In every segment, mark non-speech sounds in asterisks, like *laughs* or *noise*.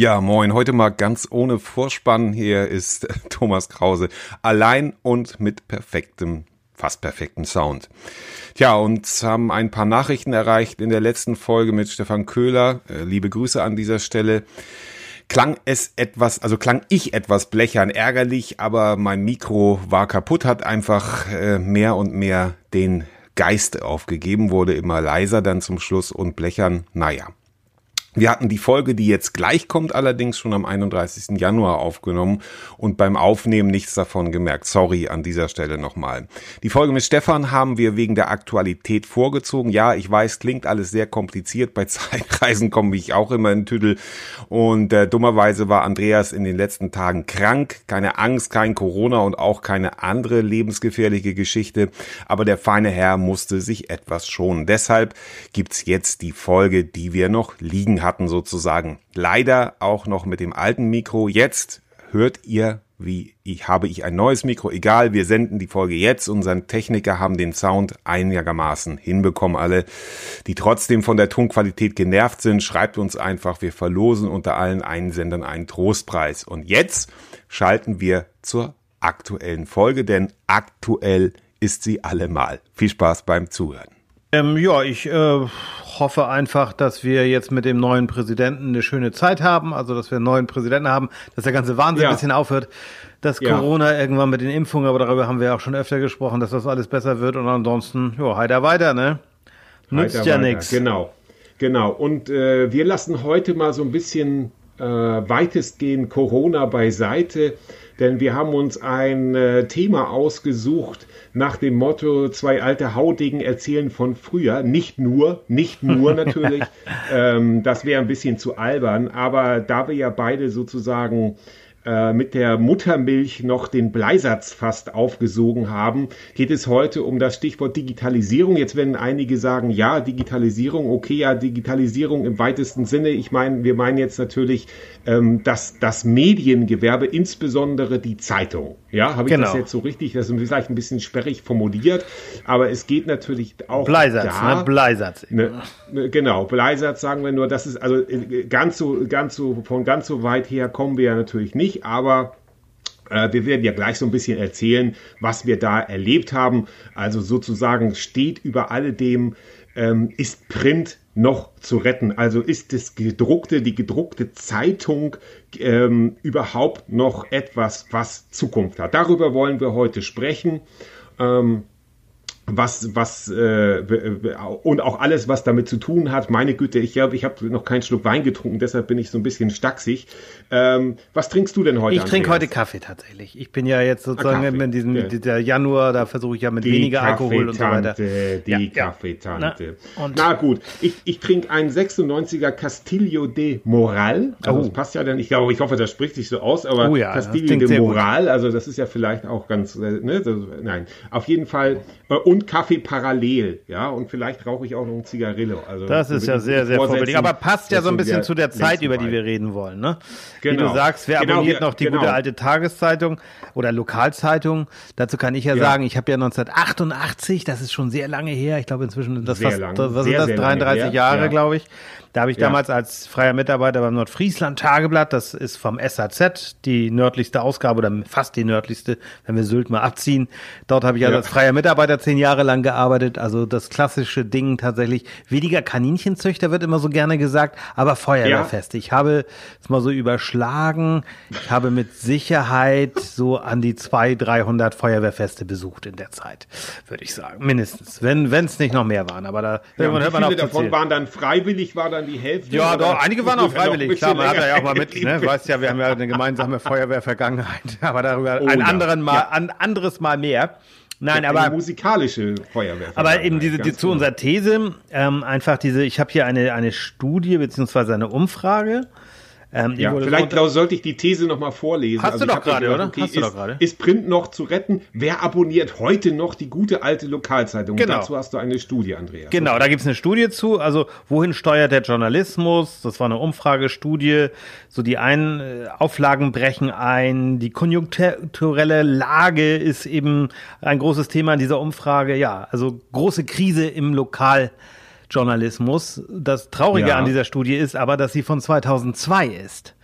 Ja, moin, heute mal ganz ohne Vorspann. Hier ist *laughs* Thomas Krause. Allein und mit perfektem, fast perfektem Sound. Tja, uns haben ein paar Nachrichten erreicht in der letzten Folge mit Stefan Köhler. Äh, liebe Grüße an dieser Stelle. Klang es etwas, also klang ich etwas blechern, ärgerlich, aber mein Mikro war kaputt, hat einfach äh, mehr und mehr den Geist aufgegeben, wurde immer leiser dann zum Schluss und blechern, naja. Wir hatten die Folge, die jetzt gleich kommt, allerdings schon am 31. Januar aufgenommen und beim Aufnehmen nichts davon gemerkt. Sorry an dieser Stelle nochmal. Die Folge mit Stefan haben wir wegen der Aktualität vorgezogen. Ja, ich weiß, klingt alles sehr kompliziert. Bei *laughs* Zeitreisen komme ich auch immer in Tüdel. Und äh, dummerweise war Andreas in den letzten Tagen krank. Keine Angst, kein Corona und auch keine andere lebensgefährliche Geschichte. Aber der feine Herr musste sich etwas schonen. Deshalb gibt's jetzt die Folge, die wir noch liegen haben hatten sozusagen. Leider auch noch mit dem alten Mikro. Jetzt hört ihr, wie ich habe ich ein neues Mikro. Egal, wir senden die Folge jetzt. Unseren Techniker haben den Sound einigermaßen hinbekommen. Alle, die trotzdem von der Tonqualität genervt sind, schreibt uns einfach. Wir verlosen unter allen Einsendern einen Trostpreis. Und jetzt schalten wir zur aktuellen Folge, denn aktuell ist sie allemal. Viel Spaß beim Zuhören. Ähm, ja, ich äh, hoffe einfach, dass wir jetzt mit dem neuen Präsidenten eine schöne Zeit haben, also dass wir einen neuen Präsidenten haben, dass der ganze Wahnsinn ja. ein bisschen aufhört, dass ja. Corona irgendwann mit den Impfungen, aber darüber haben wir auch schon öfter gesprochen, dass das alles besser wird und ansonsten, ja, heiter weiter, ne? Nützt ja nichts. Genau, genau. Und äh, wir lassen heute mal so ein bisschen äh, weitestgehend Corona beiseite, denn wir haben uns ein äh, Thema ausgesucht, nach dem Motto, zwei alte Haudegen erzählen von früher. Nicht nur, nicht nur *laughs* natürlich. ähm, das wäre ein bisschen zu albern. Aber da wir ja beide sozusagen äh, mit der Muttermilch noch den Bleisatz fast aufgesogen haben, geht es heute um das Stichwort Digitalisierung. Jetzt werden einige sagen, ja, Digitalisierung, okay, ja, Digitalisierung im weitesten Sinne. Ich meine, wir meinen jetzt natürlich ähm, das, das Mediengewerbe, insbesondere die Zeitung. Ja, habe ich genau. das jetzt so richtig? Das ist vielleicht ein bisschen sperrig formuliert, aber es geht natürlich auch Bleisatz, da, ne? Bleisatz. Ne, ne, genau, Bleisatz sagen wir nur, das ist also äh, ganz so, ganz so, von ganz so weit her kommen wir ja natürlich nicht aber äh, wir werden ja gleich so ein bisschen erzählen, was wir da erlebt haben. Also sozusagen steht über alledem, ähm, ist Print noch zu retten? Also ist das gedruckte, die gedruckte Zeitung ähm, überhaupt noch etwas, was Zukunft hat? Darüber wollen wir heute sprechen. Ähm, was, was äh, und auch alles, was damit zu tun hat. Meine Güte, ich glaube, ich habe noch keinen Schluck Wein getrunken, deshalb bin ich so ein bisschen stacksig. Ähm, was trinkst du denn heute? Ich trinke heute Kaffee tatsächlich. Ich bin ja jetzt sozusagen ah, in diesem der Januar, da versuche ich ja mit die weniger Alkohol und so weiter. Die ja, Kaffeetante. Na, Na, gut, ich, ich trinke einen 96er Castillo de Moral. Also oh. das passt ja dann, ich glaube, ich hoffe, das spricht sich so aus, aber oh ja, Castillo de Moral, also das ist ja vielleicht auch ganz, äh, ne, das, nein, auf jeden Fall äh, und und Kaffee parallel, ja, und vielleicht rauche ich auch noch ein Zigarillo. Also das ist ja sehr, sehr vorbildlich. Aber passt ja so ein bisschen zu der Zeit, über die wir reden wollen, ne? Genau. Wie du genau. sagst, wer genau, abonniert noch die genau. gute alte Tageszeitung oder Lokalzeitung? Dazu kann ich ja, ja. sagen, ich habe ja 1988, das ist schon sehr lange her, ich glaube inzwischen das sehr fast, lang. was sehr, ist das, 33 Jahre, ja. glaube ich. Da habe ich ja. damals als freier Mitarbeiter beim Nordfriesland Tageblatt, das ist vom SAZ, die nördlichste Ausgabe oder fast die nördlichste, wenn wir Sylt mal abziehen. Dort habe ich ja. als freier Mitarbeiter zehn Jahre lang gearbeitet. Also das klassische Ding tatsächlich. Weniger Kaninchenzüchter wird immer so gerne gesagt, aber Feuerwehrfest. Ja. Ich habe es mal so überschlagen. Ich habe mit Sicherheit so an die 200, 300 Feuerwehrfeste besucht in der Zeit, würde ich sagen. Mindestens. Wenn es nicht noch mehr waren. Aber da ja, hört man auch davon waren dann freiwillig, war dann dann die Hälfte? Ja, doch, einige waren auch *laughs* freiwillig. Klar, man hat ja auch mal mit, ne, weißt ja, wir haben ja eine gemeinsame Feuerwehrvergangenheit, *laughs* aber darüber oh, ein, anderen Mal, ja. ein anderes Mal mehr. Nein, aber musikalische Feuerwehr. Aber eben diese die, zu genau. unserer These ähm, einfach diese. Ich habe hier eine eine Studie beziehungsweise eine Umfrage ähm, ja, vielleicht so sollte ich die These nochmal vorlesen. Hast also du doch gerade, oder? Okay, Hast du ist, doch gerade. Ist Print noch zu retten? Wer abonniert heute noch die gute alte Lokalzeitung? Genau. Dazu hast du eine Studie, Andreas. Genau, okay. da gibt's eine Studie zu. Also, wohin steuert der Journalismus? Das war eine Umfragestudie. So, die einen äh, Auflagen brechen ein. Die konjunkturelle Lage ist eben ein großes Thema in dieser Umfrage. Ja, also große Krise im Lokal Journalismus. Das Traurige ja. an dieser Studie ist aber, dass sie von 2002 ist.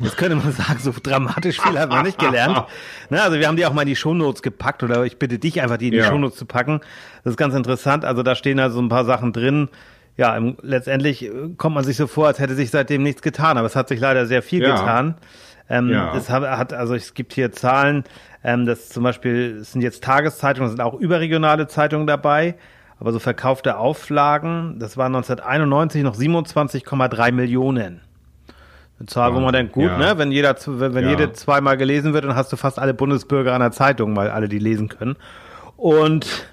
Jetzt könnte man *laughs* sagen, so dramatisch viel haben wir nicht gelernt. *laughs* Na, also wir haben die auch mal in die Shownotes gepackt oder ich bitte dich einfach, die in die ja. Shownotes zu packen. Das ist ganz interessant. Also da stehen also ein paar Sachen drin. Ja, im, letztendlich äh, kommt man sich so vor, als hätte sich seitdem nichts getan, aber es hat sich leider sehr viel ja. getan. Ähm, ja. Es hat, also es gibt hier Zahlen, ähm, das zum Beispiel es sind jetzt Tageszeitungen, sind auch überregionale Zeitungen dabei, aber so verkaufte Auflagen, das waren 1991 noch 27,3 Millionen. Eine Zahl, wo man denkt, gut, ja. ne, wenn jeder, wenn, wenn ja. jede zweimal gelesen wird, dann hast du fast alle Bundesbürger an der Zeitung, weil alle die lesen können. Und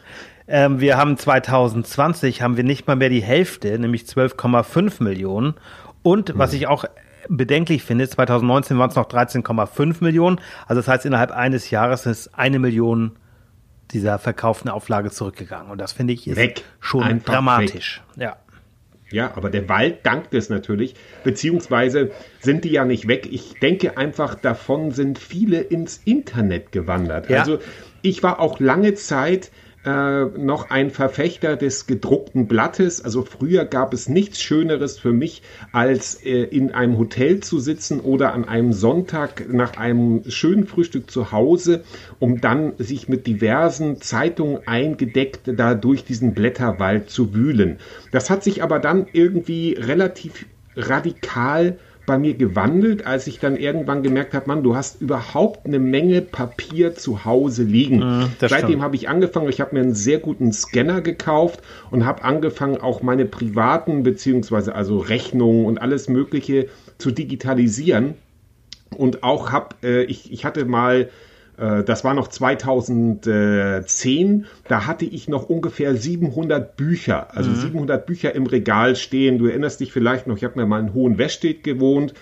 ähm, wir haben 2020 haben wir nicht mal mehr die Hälfte, nämlich 12,5 Millionen. Und hm. was ich auch bedenklich finde, 2019 waren es noch 13,5 Millionen. Also das heißt, innerhalb eines Jahres ist eine Million dieser verkauften Auflage zurückgegangen. Und das finde ich ist weg. schon Einfach dramatisch. Weg. Ja. Ja, aber der Wald dankt es natürlich, beziehungsweise sind die ja nicht weg. Ich denke einfach, davon sind viele ins Internet gewandert. Ja. Also ich war auch lange Zeit äh, noch ein Verfechter des gedruckten Blattes. Also früher gab es nichts Schöneres für mich, als äh, in einem Hotel zu sitzen oder an einem Sonntag nach einem schönen Frühstück zu Hause, um dann sich mit diversen Zeitungen eingedeckt da durch diesen Blätterwald zu wühlen. Das hat sich aber dann irgendwie relativ radikal bei mir gewandelt, als ich dann irgendwann gemerkt habe, Mann, du hast überhaupt eine Menge Papier zu Hause liegen. Mm, Seitdem habe ich angefangen, ich habe mir einen sehr guten Scanner gekauft und habe angefangen, auch meine privaten beziehungsweise also Rechnungen und alles Mögliche zu digitalisieren. Und auch habe, äh, ich, ich hatte mal das war noch 2010. Da hatte ich noch ungefähr 700 Bücher, also mhm. 700 Bücher im Regal stehen. Du erinnerst dich vielleicht noch, ich habe mir mal in Hohen Weststedt gewohnt.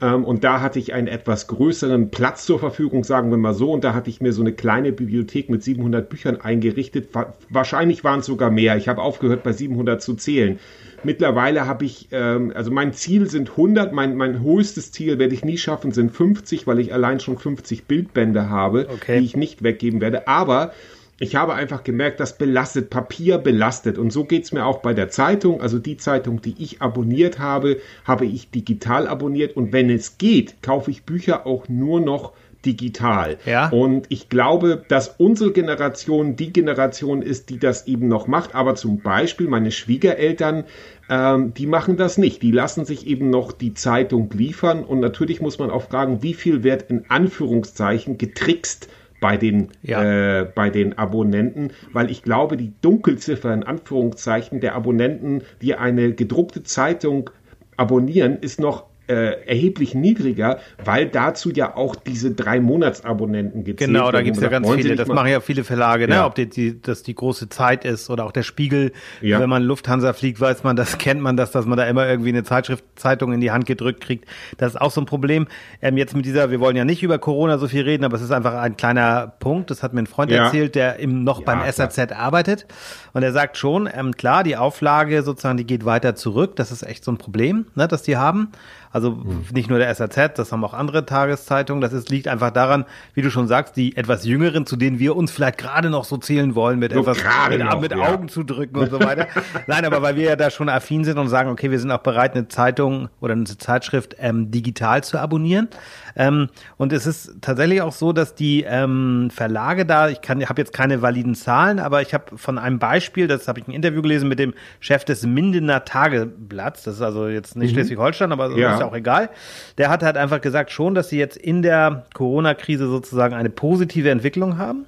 Ähm, und da hatte ich einen etwas größeren Platz zur Verfügung, sagen wir mal so. Und da hatte ich mir so eine kleine Bibliothek mit 700 Büchern eingerichtet. Wahrscheinlich waren es sogar mehr. Ich habe aufgehört, bei 700 zu zählen. Mittlerweile habe ich, ähm, also mein Ziel sind 100, mein, mein höchstes Ziel werde ich nie schaffen, sind 50, weil ich allein schon 50 Bildbände habe, okay. die ich nicht weggeben werde. Aber ich habe einfach gemerkt, das belastet, Papier belastet. Und so geht's mir auch bei der Zeitung. Also die Zeitung, die ich abonniert habe, habe ich digital abonniert. Und wenn es geht, kaufe ich Bücher auch nur noch digital. Ja. Und ich glaube, dass unsere Generation die Generation ist, die das eben noch macht. Aber zum Beispiel meine Schwiegereltern, ähm, die machen das nicht. Die lassen sich eben noch die Zeitung liefern. Und natürlich muss man auch fragen, wie viel wird in Anführungszeichen getrickst bei den, ja. äh, bei den Abonnenten, weil ich glaube, die Dunkelziffer in Anführungszeichen der Abonnenten, die eine gedruckte Zeitung abonnieren, ist noch äh, erheblich niedriger, weil dazu ja auch diese drei Monatsabonnenten gibt. Genau, da gibt es ja ganz viele. Das machen ja viele Verlage, ne? ja. ne? ob die, die, das die große Zeit ist oder auch der Spiegel. Ja. Wenn man Lufthansa fliegt, weiß man, das *laughs* kennt man das, dass man da immer irgendwie eine Zeitschrift, Zeitung in die Hand gedrückt kriegt. Das ist auch so ein Problem. Ähm, jetzt mit dieser, wir wollen ja nicht über Corona so viel reden, aber es ist einfach ein kleiner Punkt. Das hat mir ein Freund ja. erzählt, der im, noch beim SAZ klar. arbeitet. Und er sagt schon, ähm, klar, die Auflage sozusagen, die geht weiter zurück. Das ist echt so ein Problem, ne, dass die haben. Also mhm. nicht nur der SAZ, das haben auch andere Tageszeitungen. Das ist, liegt einfach daran, wie du schon sagst, die etwas jüngeren, zu denen wir uns vielleicht gerade noch so zählen wollen, mit so etwas mit, noch, mit ja. Augen zu drücken und so weiter. *laughs* Nein, aber weil wir ja da schon affin sind und sagen, okay, wir sind auch bereit, eine Zeitung oder eine Zeitschrift ähm, digital zu abonnieren. Ähm, und es ist tatsächlich auch so, dass die ähm, Verlage da, ich kann, habe jetzt keine validen Zahlen, aber ich habe von einem Beispiel, das habe ich ein Interview gelesen mit dem Chef des Mindener Tageblatts, das ist also jetzt nicht mhm. Schleswig-Holstein, aber ja. Ist ja auch egal. Der hat halt einfach gesagt schon, dass sie jetzt in der Corona-Krise sozusagen eine positive Entwicklung haben.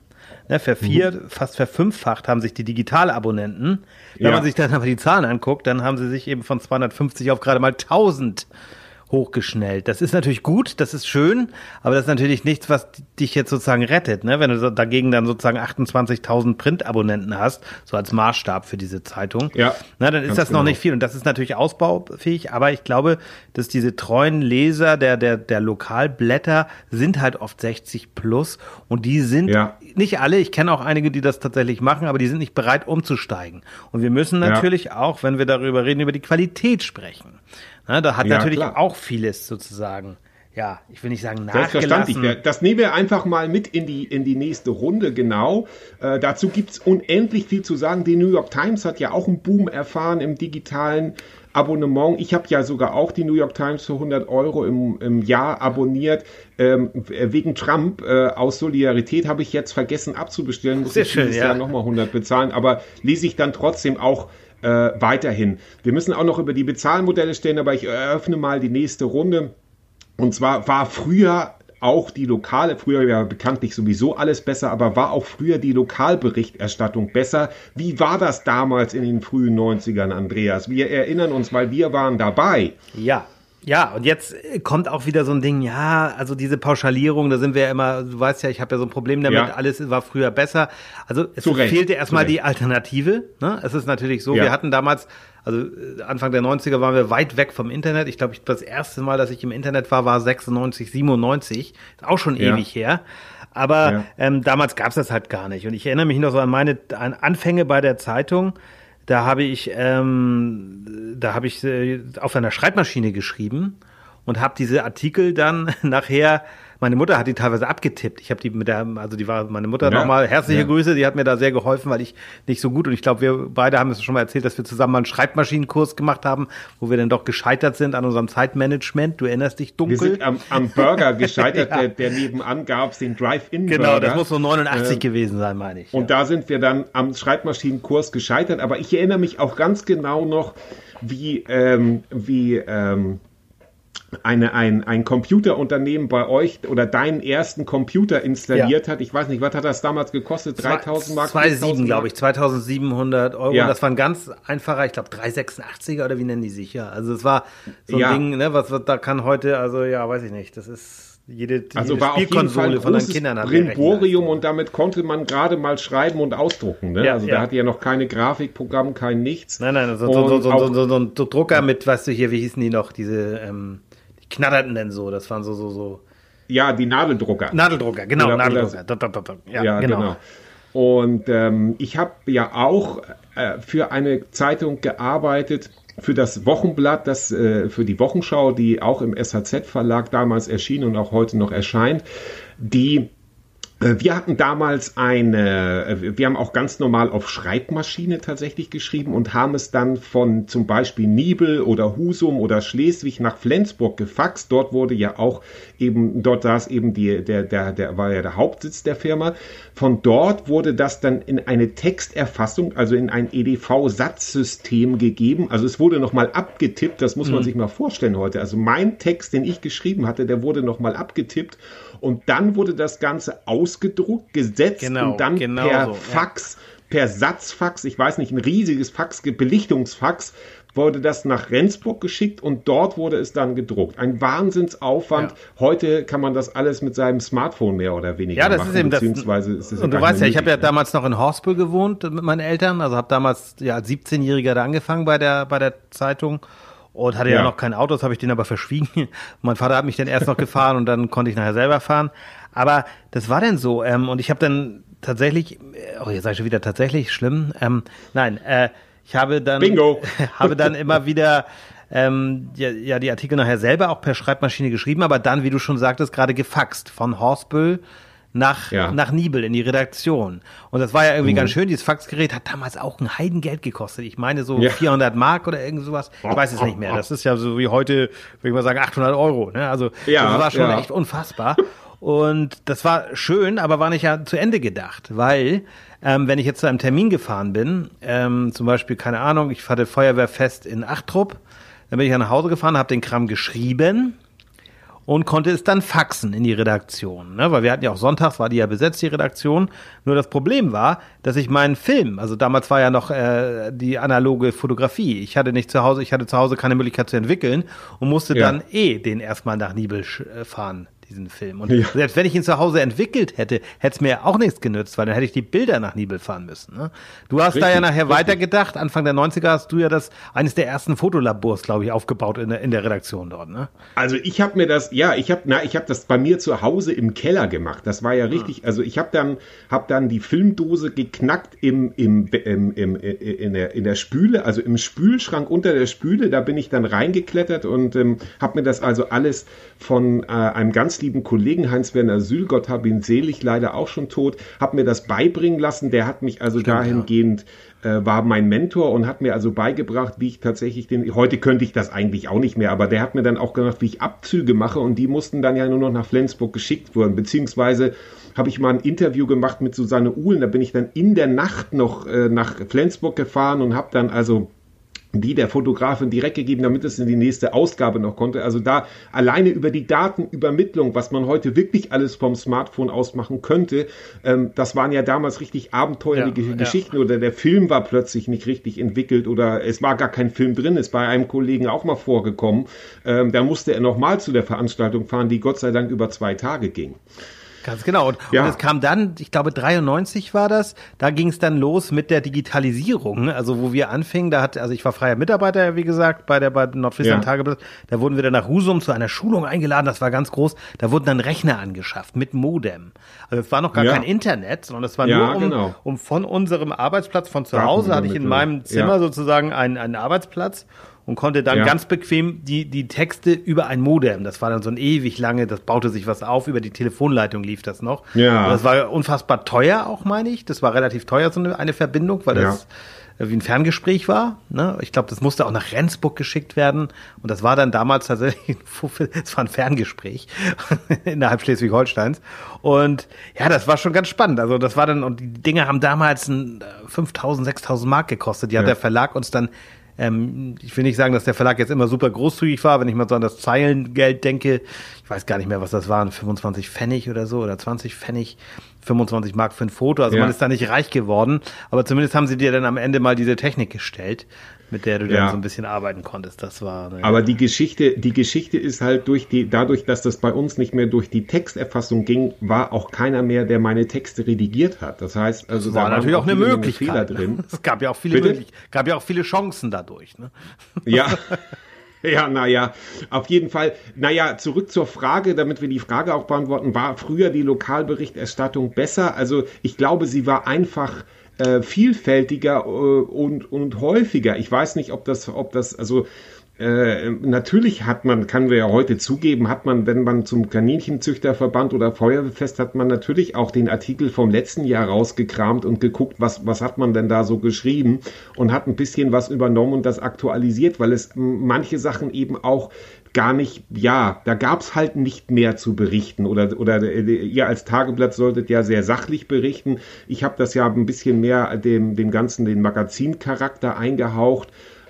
Ne, vervier, mhm. fast verfünffacht haben sich die Digitalabonnenten. Wenn ja. man sich dann aber die Zahlen anguckt, dann haben sie sich eben von 250 auf gerade mal 1000 hochgeschnellt. Das ist natürlich gut, das ist schön, aber das ist natürlich nichts, was dich jetzt sozusagen rettet, ne? Wenn du dagegen dann sozusagen 28.000 Printabonnenten hast, so als Maßstab für diese Zeitung, ja, na, dann ist das genau. noch nicht viel und das ist natürlich ausbaufähig, aber ich glaube, dass diese treuen Leser der der der Lokalblätter sind halt oft 60 plus und die sind ja. nicht alle, ich kenne auch einige, die das tatsächlich machen, aber die sind nicht bereit umzusteigen. Und wir müssen natürlich ja. auch, wenn wir darüber reden, über die Qualität sprechen. Ne, da hat ja, natürlich klar. auch vieles sozusagen ja, ich will nicht sagen nachgelassen. Das nehmen wir einfach mal mit in die, in die nächste Runde, genau. Äh, dazu gibt's unendlich viel zu sagen. Die New York Times hat ja auch einen Boom erfahren im digitalen Abonnement. Ich habe ja sogar auch die New York Times für 100 Euro im, im Jahr abonniert. Ähm, wegen Trump äh, aus Solidarität habe ich jetzt vergessen abzubestellen. Muss Sehr ich schön, dieses ja. Jahr nochmal 100 bezahlen. Aber lese ich dann trotzdem auch äh, weiterhin. Wir müssen auch noch über die Bezahlmodelle stellen, aber ich eröffne mal die nächste Runde. Und zwar war früher auch die lokale, früher ja bekanntlich sowieso alles besser, aber war auch früher die Lokalberichterstattung besser. Wie war das damals in den frühen 90ern, Andreas? Wir erinnern uns, weil wir waren dabei. Ja, ja, und jetzt kommt auch wieder so ein Ding, ja, also diese Pauschalierung, da sind wir ja immer, du weißt ja, ich habe ja so ein Problem damit, ja. alles war früher besser. Also es Zurecht. fehlte erstmal die Alternative. Ne? Es ist natürlich so, ja. wir hatten damals, also äh, Anfang der 90er waren wir weit weg vom Internet. Ich glaube, das erste Mal, dass ich im Internet war, war 96, 97. Ist auch schon ja. ewig her. Aber ähm, damals gab's das halt gar nicht. Und ich erinnere mich noch so an meine an Anfänge bei der Zeitung da habe ich, ähm, da habe ich äh, auf einer Schreibmaschine geschrieben und habe diese Artikel dann *laughs* nachher meine Mutter hat die teilweise abgetippt. Ich habe die mit der, also die war meine Mutter ja. nochmal herzliche ja. Grüße, die hat mir da sehr geholfen, weil ich nicht so gut und ich glaube, wir beide haben es schon mal erzählt, dass wir zusammen mal einen Schreibmaschinenkurs gemacht haben, wo wir dann doch gescheitert sind an unserem Zeitmanagement. Du erinnerst dich dunkel. Wir sind am, am Burger *laughs* gescheitert, ja. der, der nebenan gab den Drive-In-Burger. Genau, das muss so 89 äh, gewesen sein, meine ich. Und da sind wir dann am Schreibmaschinenkurs gescheitert, aber ich erinnere mich auch ganz genau noch, wie, ähm, wie, ähm, eine, ein, ein Computerunternehmen bei euch oder deinen ersten Computer installiert ja. hat. Ich weiß nicht, was hat das damals gekostet? 3000 Mark? 2,7 glaube ich, 2700 Euro. Ja. Das war ein ganz einfacher, ich glaube 386er oder wie nennen die sich, ja. Also es war so ein ja. Ding, ne, was, was da kann heute, also ja, weiß ich nicht, das ist jede, also jede war Spielkonsole von deinen Kindern hat Brimborium und damit konnte man gerade mal schreiben und ausdrucken. Ne? Ja, also ja. da hatte ja noch keine Grafikprogramm, kein nichts. Nein, nein, so, so, so, so, so, ein Drucker mit, weißt du hier, wie hießen die noch, diese ähm, knatterten denn so? Das waren so, so, so. Ja, die Nadeldrucker. Nadeldrucker, genau, oder, Nadeldrucker. Oder, ja, ja, genau. genau. Und ähm, ich habe ja auch äh, für eine Zeitung gearbeitet, für das Wochenblatt, das äh, für die Wochenschau, die auch im SHZ-Verlag damals erschien und auch heute noch erscheint, die wir hatten damals eine, äh, wir haben auch ganz normal auf Schreibmaschine tatsächlich geschrieben und haben es dann von zum Beispiel Nibel oder Husum oder Schleswig nach Flensburg gefaxt. Dort wurde ja auch eben, dort saß eben die, der, der, der war ja der Hauptsitz der Firma. Von dort wurde das dann in eine Texterfassung, also in ein EDV-Satzsystem gegeben. Also es wurde nochmal abgetippt, das muss man mhm. sich mal vorstellen heute. Also mein Text, den ich geschrieben hatte, der wurde nochmal abgetippt und dann wurde das Ganze ausgedruckt, gesetzt genau, und dann genau per so, Fax, ja. per Satzfax, ich weiß nicht, ein riesiges Fax, Belichtungsfax, wurde das nach Rendsburg geschickt und dort wurde es dann gedruckt. Ein Wahnsinnsaufwand. Ja. Heute kann man das alles mit seinem Smartphone mehr oder weniger ja, das machen. Ist eben beziehungsweise das, ist es und du weißt ja, ich habe ja damals noch in Horspel gewohnt mit meinen Eltern, also habe damals ja als 17-Jähriger da angefangen bei der bei der Zeitung und hatte ja, ja noch kein Auto, das habe ich den aber verschwiegen. *laughs* mein Vater hat mich dann erst noch gefahren und dann konnte ich nachher selber fahren. Aber das war dann so. Ähm, und ich habe dann tatsächlich, oh, jetzt sage ich schon wieder tatsächlich, schlimm. Ähm, nein, äh, ich habe dann, Bingo. *laughs* habe dann immer wieder ähm, ja, ja die Artikel nachher selber auch per Schreibmaschine geschrieben, aber dann, wie du schon sagtest, gerade gefaxt von Horsbüll nach, ja. nach Nibel in die Redaktion. Und das war ja irgendwie mhm. ganz schön. Dieses Faxgerät hat damals auch ein Heidengeld gekostet. Ich meine so ja. 400 Mark oder irgend sowas. Ich weiß es nicht mehr. Das ist ja so wie heute, würde ich mal sagen, 800 Euro. Ne? Also ja, das war schon echt unfassbar. Und das war schön, aber war nicht ja zu Ende gedacht, weil ähm, wenn ich jetzt zu einem Termin gefahren bin, ähm, zum Beispiel, keine Ahnung, ich hatte Feuerwehrfest in Achtrup, dann bin ich nach Hause gefahren, habe den Kram geschrieben, und konnte es dann faxen in die Redaktion. Ne? Weil wir hatten ja auch sonntags, war die ja besetzt, die Redaktion. Nur das Problem war, dass ich meinen Film, also damals war ja noch äh, die analoge Fotografie, ich hatte nicht zu Hause, ich hatte zu Hause keine Möglichkeit zu entwickeln und musste ja. dann eh den erstmal nach Nibel äh, fahren diesen Film. Und ja. selbst wenn ich ihn zu Hause entwickelt hätte, hätte es mir auch nichts genützt, weil dann hätte ich die Bilder nach Nibel fahren müssen. Ne? Du hast richtig, da ja nachher richtig. weitergedacht. Anfang der 90er hast du ja das eines der ersten Fotolabors, glaube ich, aufgebaut in der, in der Redaktion dort. Ne? Also ich habe mir das, ja, ich habe, na, ich habe das bei mir zu Hause im Keller gemacht. Das war ja hm. richtig. Also ich habe dann, habe dann die Filmdose geknackt im, im, im, im, in der in der Spüle, also im Spülschrank unter der Spüle. Da bin ich dann reingeklettert und ähm, habe mir das also alles von äh, einem ganz lieben Kollegen, Heinz-Werner Sühl, Gott hab ihn selig, leider auch schon tot, habe mir das beibringen lassen. Der hat mich also Stimmt, dahingehend, äh, war mein Mentor und hat mir also beigebracht, wie ich tatsächlich den, heute könnte ich das eigentlich auch nicht mehr, aber der hat mir dann auch gemacht, wie ich Abzüge mache und die mussten dann ja nur noch nach Flensburg geschickt werden, beziehungsweise habe ich mal ein Interview gemacht mit Susanne Uhlen, da bin ich dann in der Nacht noch äh, nach Flensburg gefahren und habe dann also die der Fotografin direkt gegeben, damit es in die nächste Ausgabe noch konnte. Also da alleine über die Datenübermittlung, was man heute wirklich alles vom Smartphone aus machen könnte, ähm, das waren ja damals richtig abenteuerliche ja, Geschichten ja. oder der Film war plötzlich nicht richtig entwickelt oder es war gar kein Film drin, ist bei einem Kollegen auch mal vorgekommen. Ähm, da musste er nochmal zu der Veranstaltung fahren, die Gott sei Dank über zwei Tage ging. Ganz genau. Und, ja. und es kam dann, ich glaube 93 war das, da ging es dann los mit der Digitalisierung. Also wo wir anfingen, da hat, also ich war freier Mitarbeiter, wie gesagt, bei der bei Nordfriesland ja. Tageblatt, da wurden wir dann nach Husum zu einer Schulung eingeladen, das war ganz groß, da wurden dann Rechner angeschafft mit Modem. Also es war noch gar ja. kein Internet, sondern es war nur um, genau. um von unserem Arbeitsplatz von zu Hause, hatte ich in meinem Zimmer sozusagen einen, einen Arbeitsplatz und konnte dann ja. ganz bequem die, die Texte über ein Modem, das war dann so ein ewig lange, das baute sich was auf, über die Telefonleitung lief das noch. Ja. Und das war unfassbar teuer auch, meine ich. Das war relativ teuer, so eine, eine Verbindung, weil das ja. wie ein Ferngespräch war. Ne? Ich glaube, das musste auch nach Rendsburg geschickt werden. Und das war dann damals tatsächlich, *laughs* es war ein Ferngespräch *laughs* innerhalb Schleswig-Holsteins. Und ja, das war schon ganz spannend. Also das war dann, und die Dinge haben damals 5000, 6000 Mark gekostet. Die hat ja. der Verlag uns dann ähm, ich will nicht sagen, dass der Verlag jetzt immer super großzügig war, wenn ich mal so an das Zeilengeld denke. Ich weiß gar nicht mehr, was das waren, 25 Pfennig oder so oder 20 Pfennig, 25 Mark für ein Foto. Also ja. man ist da nicht reich geworden, aber zumindest haben sie dir dann am Ende mal diese Technik gestellt mit der du ja. dann so ein bisschen arbeiten konntest. Das war. Ne, Aber die Geschichte, die Geschichte ist halt durch die, dadurch, dass das bei uns nicht mehr durch die Texterfassung ging, war auch keiner mehr, der meine Texte redigiert hat. Das heißt, also das war natürlich auch eine Möglichkeit. Fehler drin. *laughs* Es gab ja auch viele, gab ja auch viele Chancen dadurch. Ne? Ja. *laughs* *laughs* Ja, naja, auf jeden Fall. Naja, zurück zur Frage, damit wir die Frage auch beantworten. War früher die Lokalberichterstattung besser? Also ich glaube, sie war einfach äh, vielfältiger äh, und, und häufiger. Ich weiß nicht, ob das, ob das, also äh, natürlich hat man, kann wir ja heute zugeben, hat man, wenn man zum Kaninchenzüchterverband oder Feuerwehrfest hat man natürlich auch den Artikel vom letzten Jahr rausgekramt und geguckt, was, was hat man denn da so geschrieben und hat ein bisschen was übernommen und das aktualisiert, weil es manche Sachen eben auch gar nicht, ja, da gab's halt nicht mehr zu berichten oder, oder äh, ihr als Tageblatt solltet ja sehr sachlich berichten. Ich habe das ja ein bisschen mehr dem, dem Ganzen den Magazincharakter eingehaucht.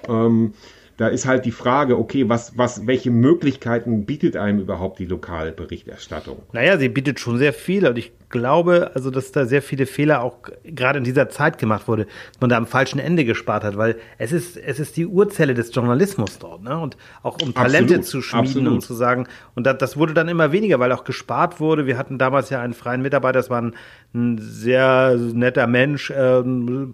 Ähm, da ist halt die Frage, okay, was, was, welche Möglichkeiten bietet einem überhaupt die Lokalberichterstattung? Naja, sie bietet schon sehr viel und ich glaube, also, dass da sehr viele Fehler auch gerade in dieser Zeit gemacht wurde, dass man da am falschen Ende gespart hat, weil es ist, es ist die Urzelle des Journalismus dort, ne? Und auch um Talente absolut, zu schmieden absolut. und zu sagen, und das, das wurde dann immer weniger, weil auch gespart wurde. Wir hatten damals ja einen freien Mitarbeiter, das war ein, ein sehr netter Mensch, äh,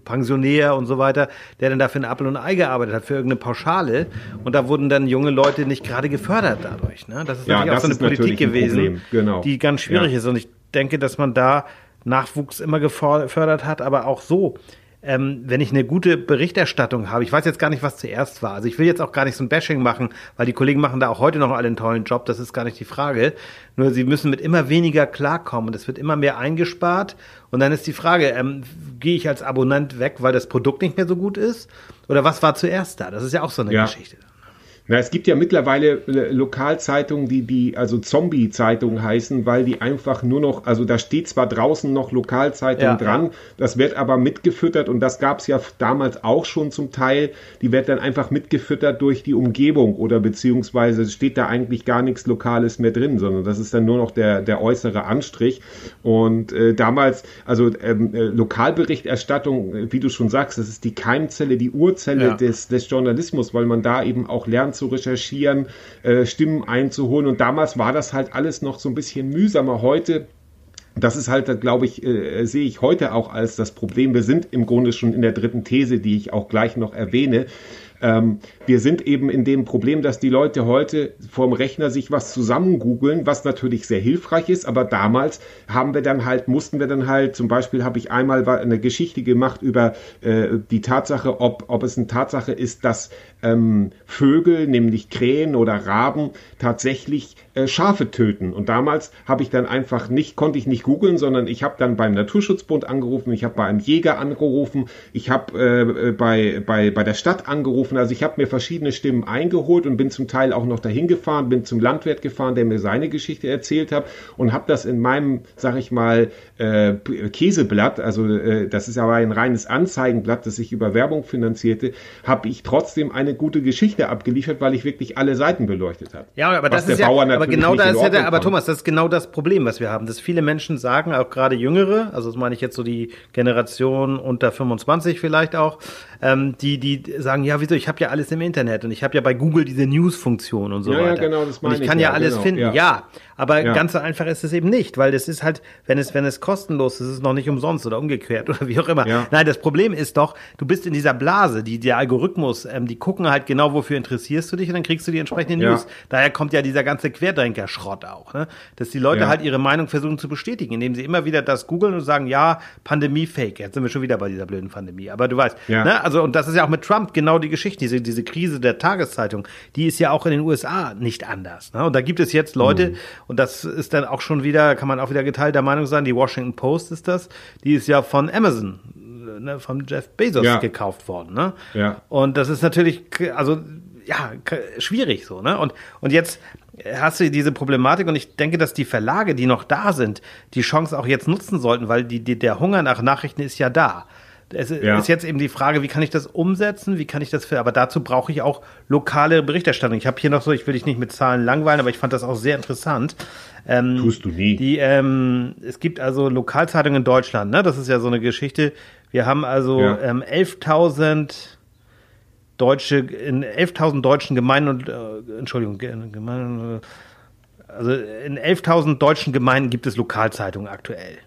Pensionär und so weiter, der dann dafür ein Apfel und ein Ei gearbeitet hat, für irgendeine Pauschale. Und da wurden dann junge Leute nicht gerade gefördert dadurch. Ne? Das ist ja, natürlich auch so eine Politik gewesen, genau. die ganz schwierig ja. ist. Und ich denke, dass man da Nachwuchs immer gefördert hat, aber auch so. Ähm, wenn ich eine gute Berichterstattung habe, ich weiß jetzt gar nicht, was zuerst war. Also ich will jetzt auch gar nicht so ein Bashing machen, weil die Kollegen machen da auch heute noch alle einen tollen Job, das ist gar nicht die Frage. Nur sie müssen mit immer weniger klarkommen und es wird immer mehr eingespart. Und dann ist die Frage, ähm, gehe ich als Abonnent weg, weil das Produkt nicht mehr so gut ist? Oder was war zuerst da? Das ist ja auch so eine ja. Geschichte. Na, es gibt ja mittlerweile äh, Lokalzeitungen, die, die also Zombie-Zeitungen heißen, weil die einfach nur noch, also da steht zwar draußen noch Lokalzeitung ja, dran, das wird aber mitgefüttert und das gab es ja damals auch schon zum Teil, die wird dann einfach mitgefüttert durch die Umgebung oder beziehungsweise steht da eigentlich gar nichts Lokales mehr drin, sondern das ist dann nur noch der, der äußere Anstrich. Und äh, damals, also ähm, äh, Lokalberichterstattung, wie du schon sagst, das ist die Keimzelle, die Urzelle ja. des, des Journalismus, weil man da eben auch lernt, zu recherchieren, äh, Stimmen einzuholen. Und damals war das halt alles noch so ein bisschen mühsamer. Heute das ist halt, glaube ich, äh, sehe ich heute auch als das Problem. Wir sind im Grunde schon in der dritten These, die ich auch gleich noch erwähne. Ähm, wir sind eben in dem Problem, dass die Leute heute vorm Rechner sich was zusammen googeln, was natürlich sehr hilfreich ist, aber damals haben wir dann halt, mussten wir dann halt, zum Beispiel habe ich einmal eine Geschichte gemacht über äh, die Tatsache, ob, ob es eine Tatsache ist, dass ähm, Vögel, nämlich Krähen oder Raben, tatsächlich äh, Schafe töten. Und damals habe ich dann einfach nicht, konnte ich nicht googeln, sondern ich habe dann beim Naturschutzbund angerufen, ich habe bei einem Jäger angerufen, ich habe äh, bei, bei, bei der Stadt angerufen. Also ich habe mir verschiedene Stimmen eingeholt und bin zum Teil auch noch dahin gefahren, bin zum Landwirt gefahren, der mir seine Geschichte erzählt hat und habe das in meinem, sag ich mal, äh, Käseblatt, also äh, das ist aber ein reines Anzeigenblatt, das ich über Werbung finanzierte, habe ich trotzdem eine gute Geschichte abgeliefert, weil ich wirklich alle Seiten beleuchtet habe. Ja, aber das ist ja, aber genau da ist ja der, aber Thomas, das ist genau das Problem, was wir haben, dass viele Menschen sagen, auch gerade Jüngere, also das meine ich jetzt so die Generation unter 25 vielleicht auch, ähm, die die sagen, ja, wieso, ich habe ja alles im Internet und ich habe ja bei Google diese News-Funktion und so ja, weiter. Ja, genau, das meine und ich kann ja, ja alles genau, finden, ja. ja. Aber ja. ganz so einfach ist es eben nicht, weil das ist halt, wenn es, wenn es kostenlos ist, ist es noch nicht umsonst oder umgekehrt *laughs* oder wie auch immer. Ja. Nein, das Problem ist doch, du bist in dieser Blase, die, der Algorithmus, ähm, die gucken halt genau, wofür interessierst du dich und dann kriegst du die entsprechenden ja. News. Daher kommt ja dieser ganze Querdenker-Schrott auch, ne? Dass die Leute halt ihre Meinung versuchen zu bestätigen, indem sie immer wieder das googeln und sagen, ja, Pandemie fake. Jetzt sind wir schon wieder bei dieser blöden Pandemie. Aber du weißt, ne? Also, und das ist ja auch mit Trump genau die Geschichte, diese, diese Krise der Tageszeitung, die ist ja auch in den USA nicht anders. Ne? Und da gibt es jetzt Leute, mhm. Und das ist dann auch schon wieder, kann man auch wieder geteilter Meinung sein, die Washington Post ist das, die ist ja von Amazon, ne, von Jeff Bezos ja. gekauft worden. Ne? Ja. Und das ist natürlich, also ja, schwierig so, ne? Und, und jetzt hast du diese Problematik und ich denke, dass die Verlage, die noch da sind, die Chance auch jetzt nutzen sollten, weil die, die, der Hunger nach Nachrichten ist ja da. Es ja. ist jetzt eben die Frage, wie kann ich das umsetzen? Wie kann ich das für, aber dazu brauche ich auch lokale Berichterstattung. Ich habe hier noch so, ich will dich nicht mit Zahlen langweilen, aber ich fand das auch sehr interessant. Ähm, Tust du nie. Die, ähm, es gibt also Lokalzeitungen in Deutschland, ne? Das ist ja so eine Geschichte. Wir haben also ja. ähm, 11.000 deutsche, in 11.000 deutschen Gemeinden und, äh, Entschuldigung, Gemeinden, äh, also in 11.000 deutschen Gemeinden gibt es Lokalzeitungen aktuell.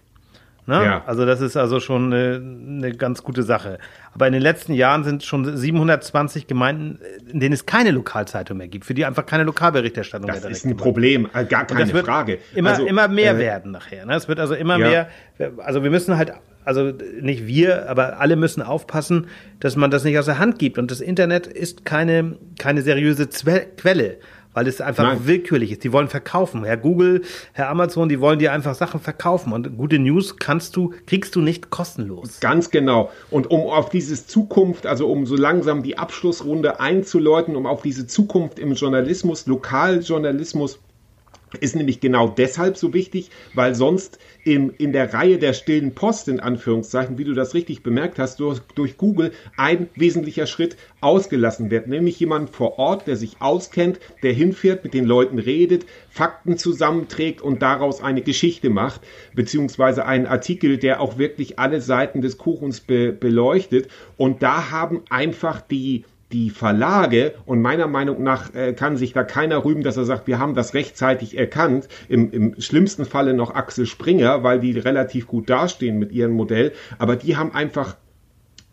Ne? Ja. Also das ist also schon eine, eine, ganz gute Sache. Aber in den letzten Jahren sind schon 720 Gemeinden, in denen es keine Lokalzeitung mehr gibt, für die einfach keine Lokalberichterstattung das mehr Das ist ein Problem, gar keine Frage. Immer, also, immer mehr äh, werden nachher. Ne? Es wird also immer ja. mehr, also wir müssen halt also nicht wir, aber alle müssen aufpassen, dass man das nicht aus der Hand gibt. Und das Internet ist keine, keine seriöse Zwe Quelle weil es einfach Nein. willkürlich ist. Die wollen verkaufen. Herr Google, Herr Amazon, die wollen dir einfach Sachen verkaufen. Und gute News kannst du, kriegst du nicht kostenlos. Ganz genau. Und um auf dieses Zukunft, also um so langsam die Abschlussrunde einzuläuten, um auf diese Zukunft im Journalismus, Lokaljournalismus ist nämlich genau deshalb so wichtig, weil sonst im, in der Reihe der stillen Post, in Anführungszeichen, wie du das richtig bemerkt hast, durch, durch Google ein wesentlicher Schritt ausgelassen wird. Nämlich jemand vor Ort, der sich auskennt, der hinfährt, mit den Leuten redet, Fakten zusammenträgt und daraus eine Geschichte macht, beziehungsweise einen Artikel, der auch wirklich alle Seiten des Kuchens be beleuchtet. Und da haben einfach die die Verlage, und meiner Meinung nach äh, kann sich da keiner rühmen, dass er sagt, wir haben das rechtzeitig erkannt, im, im schlimmsten Falle noch Axel Springer, weil die relativ gut dastehen mit ihrem Modell, aber die haben einfach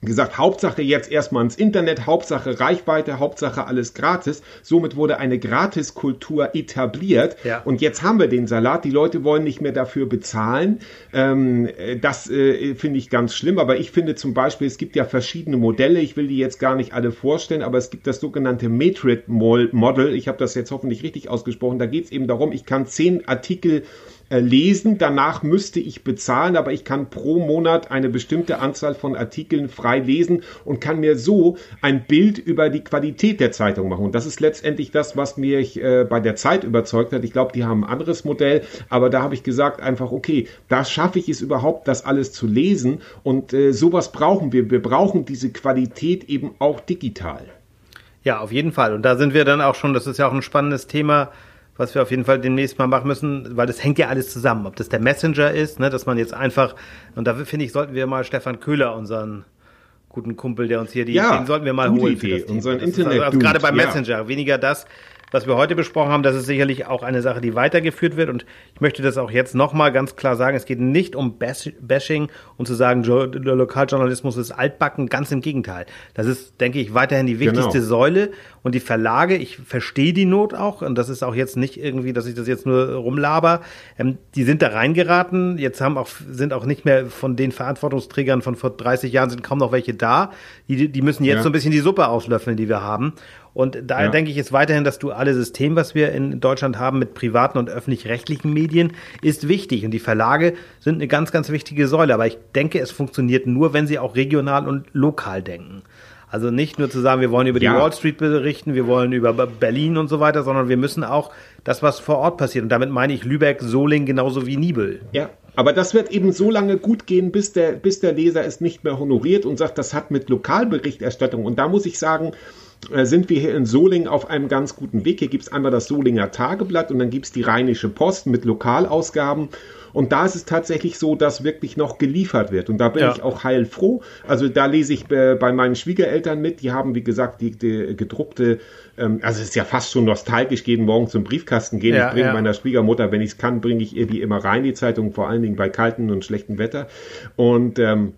gesagt, Hauptsache jetzt erstmal ins Internet, Hauptsache Reichweite, Hauptsache alles gratis. Somit wurde eine Gratiskultur etabliert. Ja. Und jetzt haben wir den Salat. Die Leute wollen nicht mehr dafür bezahlen. Ähm, das äh, finde ich ganz schlimm. Aber ich finde zum Beispiel, es gibt ja verschiedene Modelle. Ich will die jetzt gar nicht alle vorstellen, aber es gibt das sogenannte Metrit Model. Ich habe das jetzt hoffentlich richtig ausgesprochen. Da geht es eben darum, ich kann zehn Artikel lesen. Danach müsste ich bezahlen, aber ich kann pro Monat eine bestimmte Anzahl von Artikeln frei lesen und kann mir so ein Bild über die Qualität der Zeitung machen. Und das ist letztendlich das, was mich äh, bei der Zeit überzeugt hat. Ich glaube, die haben ein anderes Modell, aber da habe ich gesagt einfach, okay, da schaffe ich es überhaupt, das alles zu lesen und äh, sowas brauchen wir. Wir brauchen diese Qualität eben auch digital. Ja, auf jeden Fall. Und da sind wir dann auch schon, das ist ja auch ein spannendes Thema, was wir auf jeden Fall demnächst mal machen müssen, weil das hängt ja alles zusammen. Ob das der Messenger ist, ne, dass man jetzt einfach, und da finde ich, sollten wir mal Stefan Köhler, unseren guten Kumpel, der uns hier die, ja, den sollten wir mal holen. Idee, unseren Internet. Also, also gerade beim Messenger, ja. weniger das, was wir heute besprochen haben, das ist sicherlich auch eine Sache, die weitergeführt wird. Und ich möchte das auch jetzt nochmal ganz klar sagen. Es geht nicht um Bashing und zu sagen, Lokaljournalismus ist altbacken. Ganz im Gegenteil. Das ist, denke ich, weiterhin die wichtigste genau. Säule. Und die Verlage, ich verstehe die Not auch. Und das ist auch jetzt nicht irgendwie, dass ich das jetzt nur rumlaber. Ähm, die sind da reingeraten. Jetzt haben auch, sind auch nicht mehr von den Verantwortungsträgern von vor 30 Jahren sind kaum noch welche da. Die, die müssen jetzt ja. so ein bisschen die Suppe auslöffeln, die wir haben. Und da ja. denke ich ist weiterhin das duale System, was wir in Deutschland haben mit privaten und öffentlich-rechtlichen Medien, ist wichtig. Und die Verlage sind eine ganz, ganz wichtige Säule. Aber ich denke, es funktioniert nur, wenn sie auch regional und lokal denken. Also nicht nur zu sagen, wir wollen über ja. die Wall Street berichten, wir wollen über Berlin und so weiter, sondern wir müssen auch das, was vor Ort passiert. Und damit meine ich Lübeck, Soling genauso wie Nibel. Ja, aber das wird eben so lange gut gehen, bis der, bis der Leser es nicht mehr honoriert und sagt, das hat mit Lokalberichterstattung. Und da muss ich sagen, sind wir hier in Solingen auf einem ganz guten Weg. Hier gibt es einmal das Solinger Tageblatt und dann gibt es die Rheinische Post mit Lokalausgaben. Und da ist es tatsächlich so, dass wirklich noch geliefert wird. Und da bin ja. ich auch heilfroh. Also da lese ich äh, bei meinen Schwiegereltern mit. Die haben, wie gesagt, die, die gedruckte, ähm, also es ist ja fast schon nostalgisch, jeden Morgen zum Briefkasten gehen. Ja, ich bringe ja. meiner Schwiegermutter, wenn ich es kann, bringe ich ihr die immer rein, die Zeitung, vor allen Dingen bei kaltem und schlechtem Wetter. Und ähm,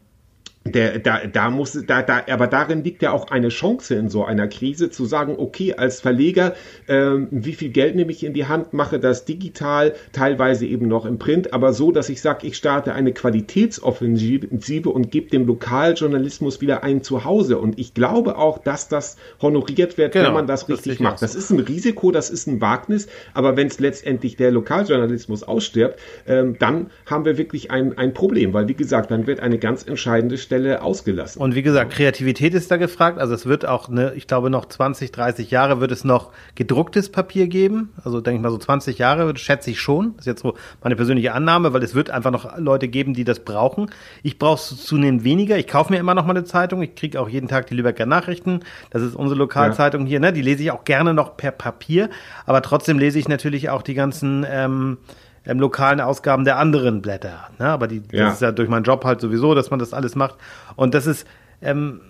der, da, da muss, da, da, aber darin liegt ja auch eine Chance in so einer Krise zu sagen, okay, als Verleger, ähm, wie viel Geld nehme ich in die Hand, mache das digital, teilweise eben noch im Print, aber so, dass ich sage, ich starte eine Qualitätsoffensive und gebe dem Lokaljournalismus wieder ein Zuhause. Und ich glaube auch, dass das honoriert wird, genau, wenn man das richtig das macht. Das ist ein Risiko, das ist ein Wagnis, aber wenn es letztendlich der Lokaljournalismus ausstirbt, ähm, dann haben wir wirklich ein, ein Problem, weil wie gesagt, dann wird eine ganz entscheidende Stelle ausgelassen. Und wie gesagt, Kreativität ist da gefragt. Also es wird auch, ne, ich glaube, noch 20, 30 Jahre wird es noch gedrucktes Papier geben. Also denke ich mal so 20 Jahre, schätze ich schon. Das ist jetzt so meine persönliche Annahme, weil es wird einfach noch Leute geben, die das brauchen. Ich brauche es zunehmend weniger. Ich kaufe mir immer noch mal eine Zeitung. Ich kriege auch jeden Tag die Lübecker Nachrichten. Das ist unsere Lokalzeitung ja. hier. Ne? Die lese ich auch gerne noch per Papier. Aber trotzdem lese ich natürlich auch die ganzen ähm, ähm, lokalen Ausgaben der anderen Blätter. Ne? Aber die, ja. das ist ja durch meinen Job halt sowieso, dass man das alles macht. Und das ist, ähm,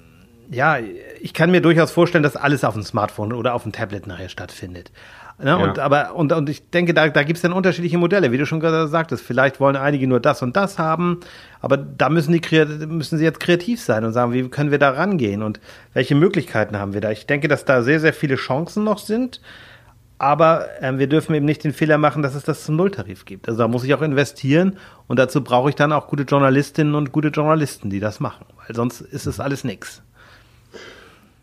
ja, ich kann mir durchaus vorstellen, dass alles auf dem Smartphone oder auf dem Tablet nachher stattfindet. Ne? Ja. Und, aber, und, und ich denke, da, da gibt es dann unterschiedliche Modelle, wie du schon gerade sagtest. Vielleicht wollen einige nur das und das haben, aber da müssen, die, müssen sie jetzt kreativ sein und sagen, wie können wir da rangehen und welche Möglichkeiten haben wir da. Ich denke, dass da sehr, sehr viele Chancen noch sind. Aber ähm, wir dürfen eben nicht den Fehler machen, dass es das zum Nulltarif gibt. Also da muss ich auch investieren und dazu brauche ich dann auch gute Journalistinnen und gute Journalisten, die das machen, weil sonst ist es alles nichts.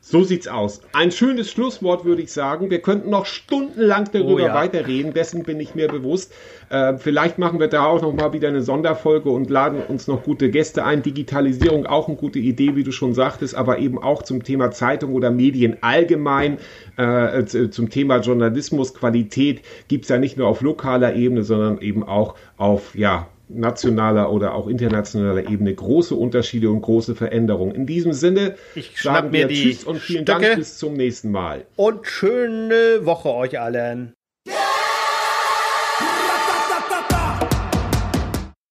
So sieht's aus. Ein schönes Schlusswort würde ich sagen. Wir könnten noch stundenlang darüber oh ja. weiterreden. Dessen bin ich mir bewusst. Äh, vielleicht machen wir da auch noch mal wieder eine Sonderfolge und laden uns noch gute Gäste ein. Digitalisierung auch eine gute Idee, wie du schon sagtest, aber eben auch zum Thema Zeitung oder Medien allgemein. Äh, zum Thema Journalismus, Qualität gibt's ja nicht nur auf lokaler Ebene, sondern eben auch auf ja nationaler oder auch internationaler Ebene große Unterschiede und große Veränderungen. In diesem Sinne ich sagen wir Tschüss und vielen Stöcke Dank bis zum nächsten Mal. Und schöne Woche euch allen.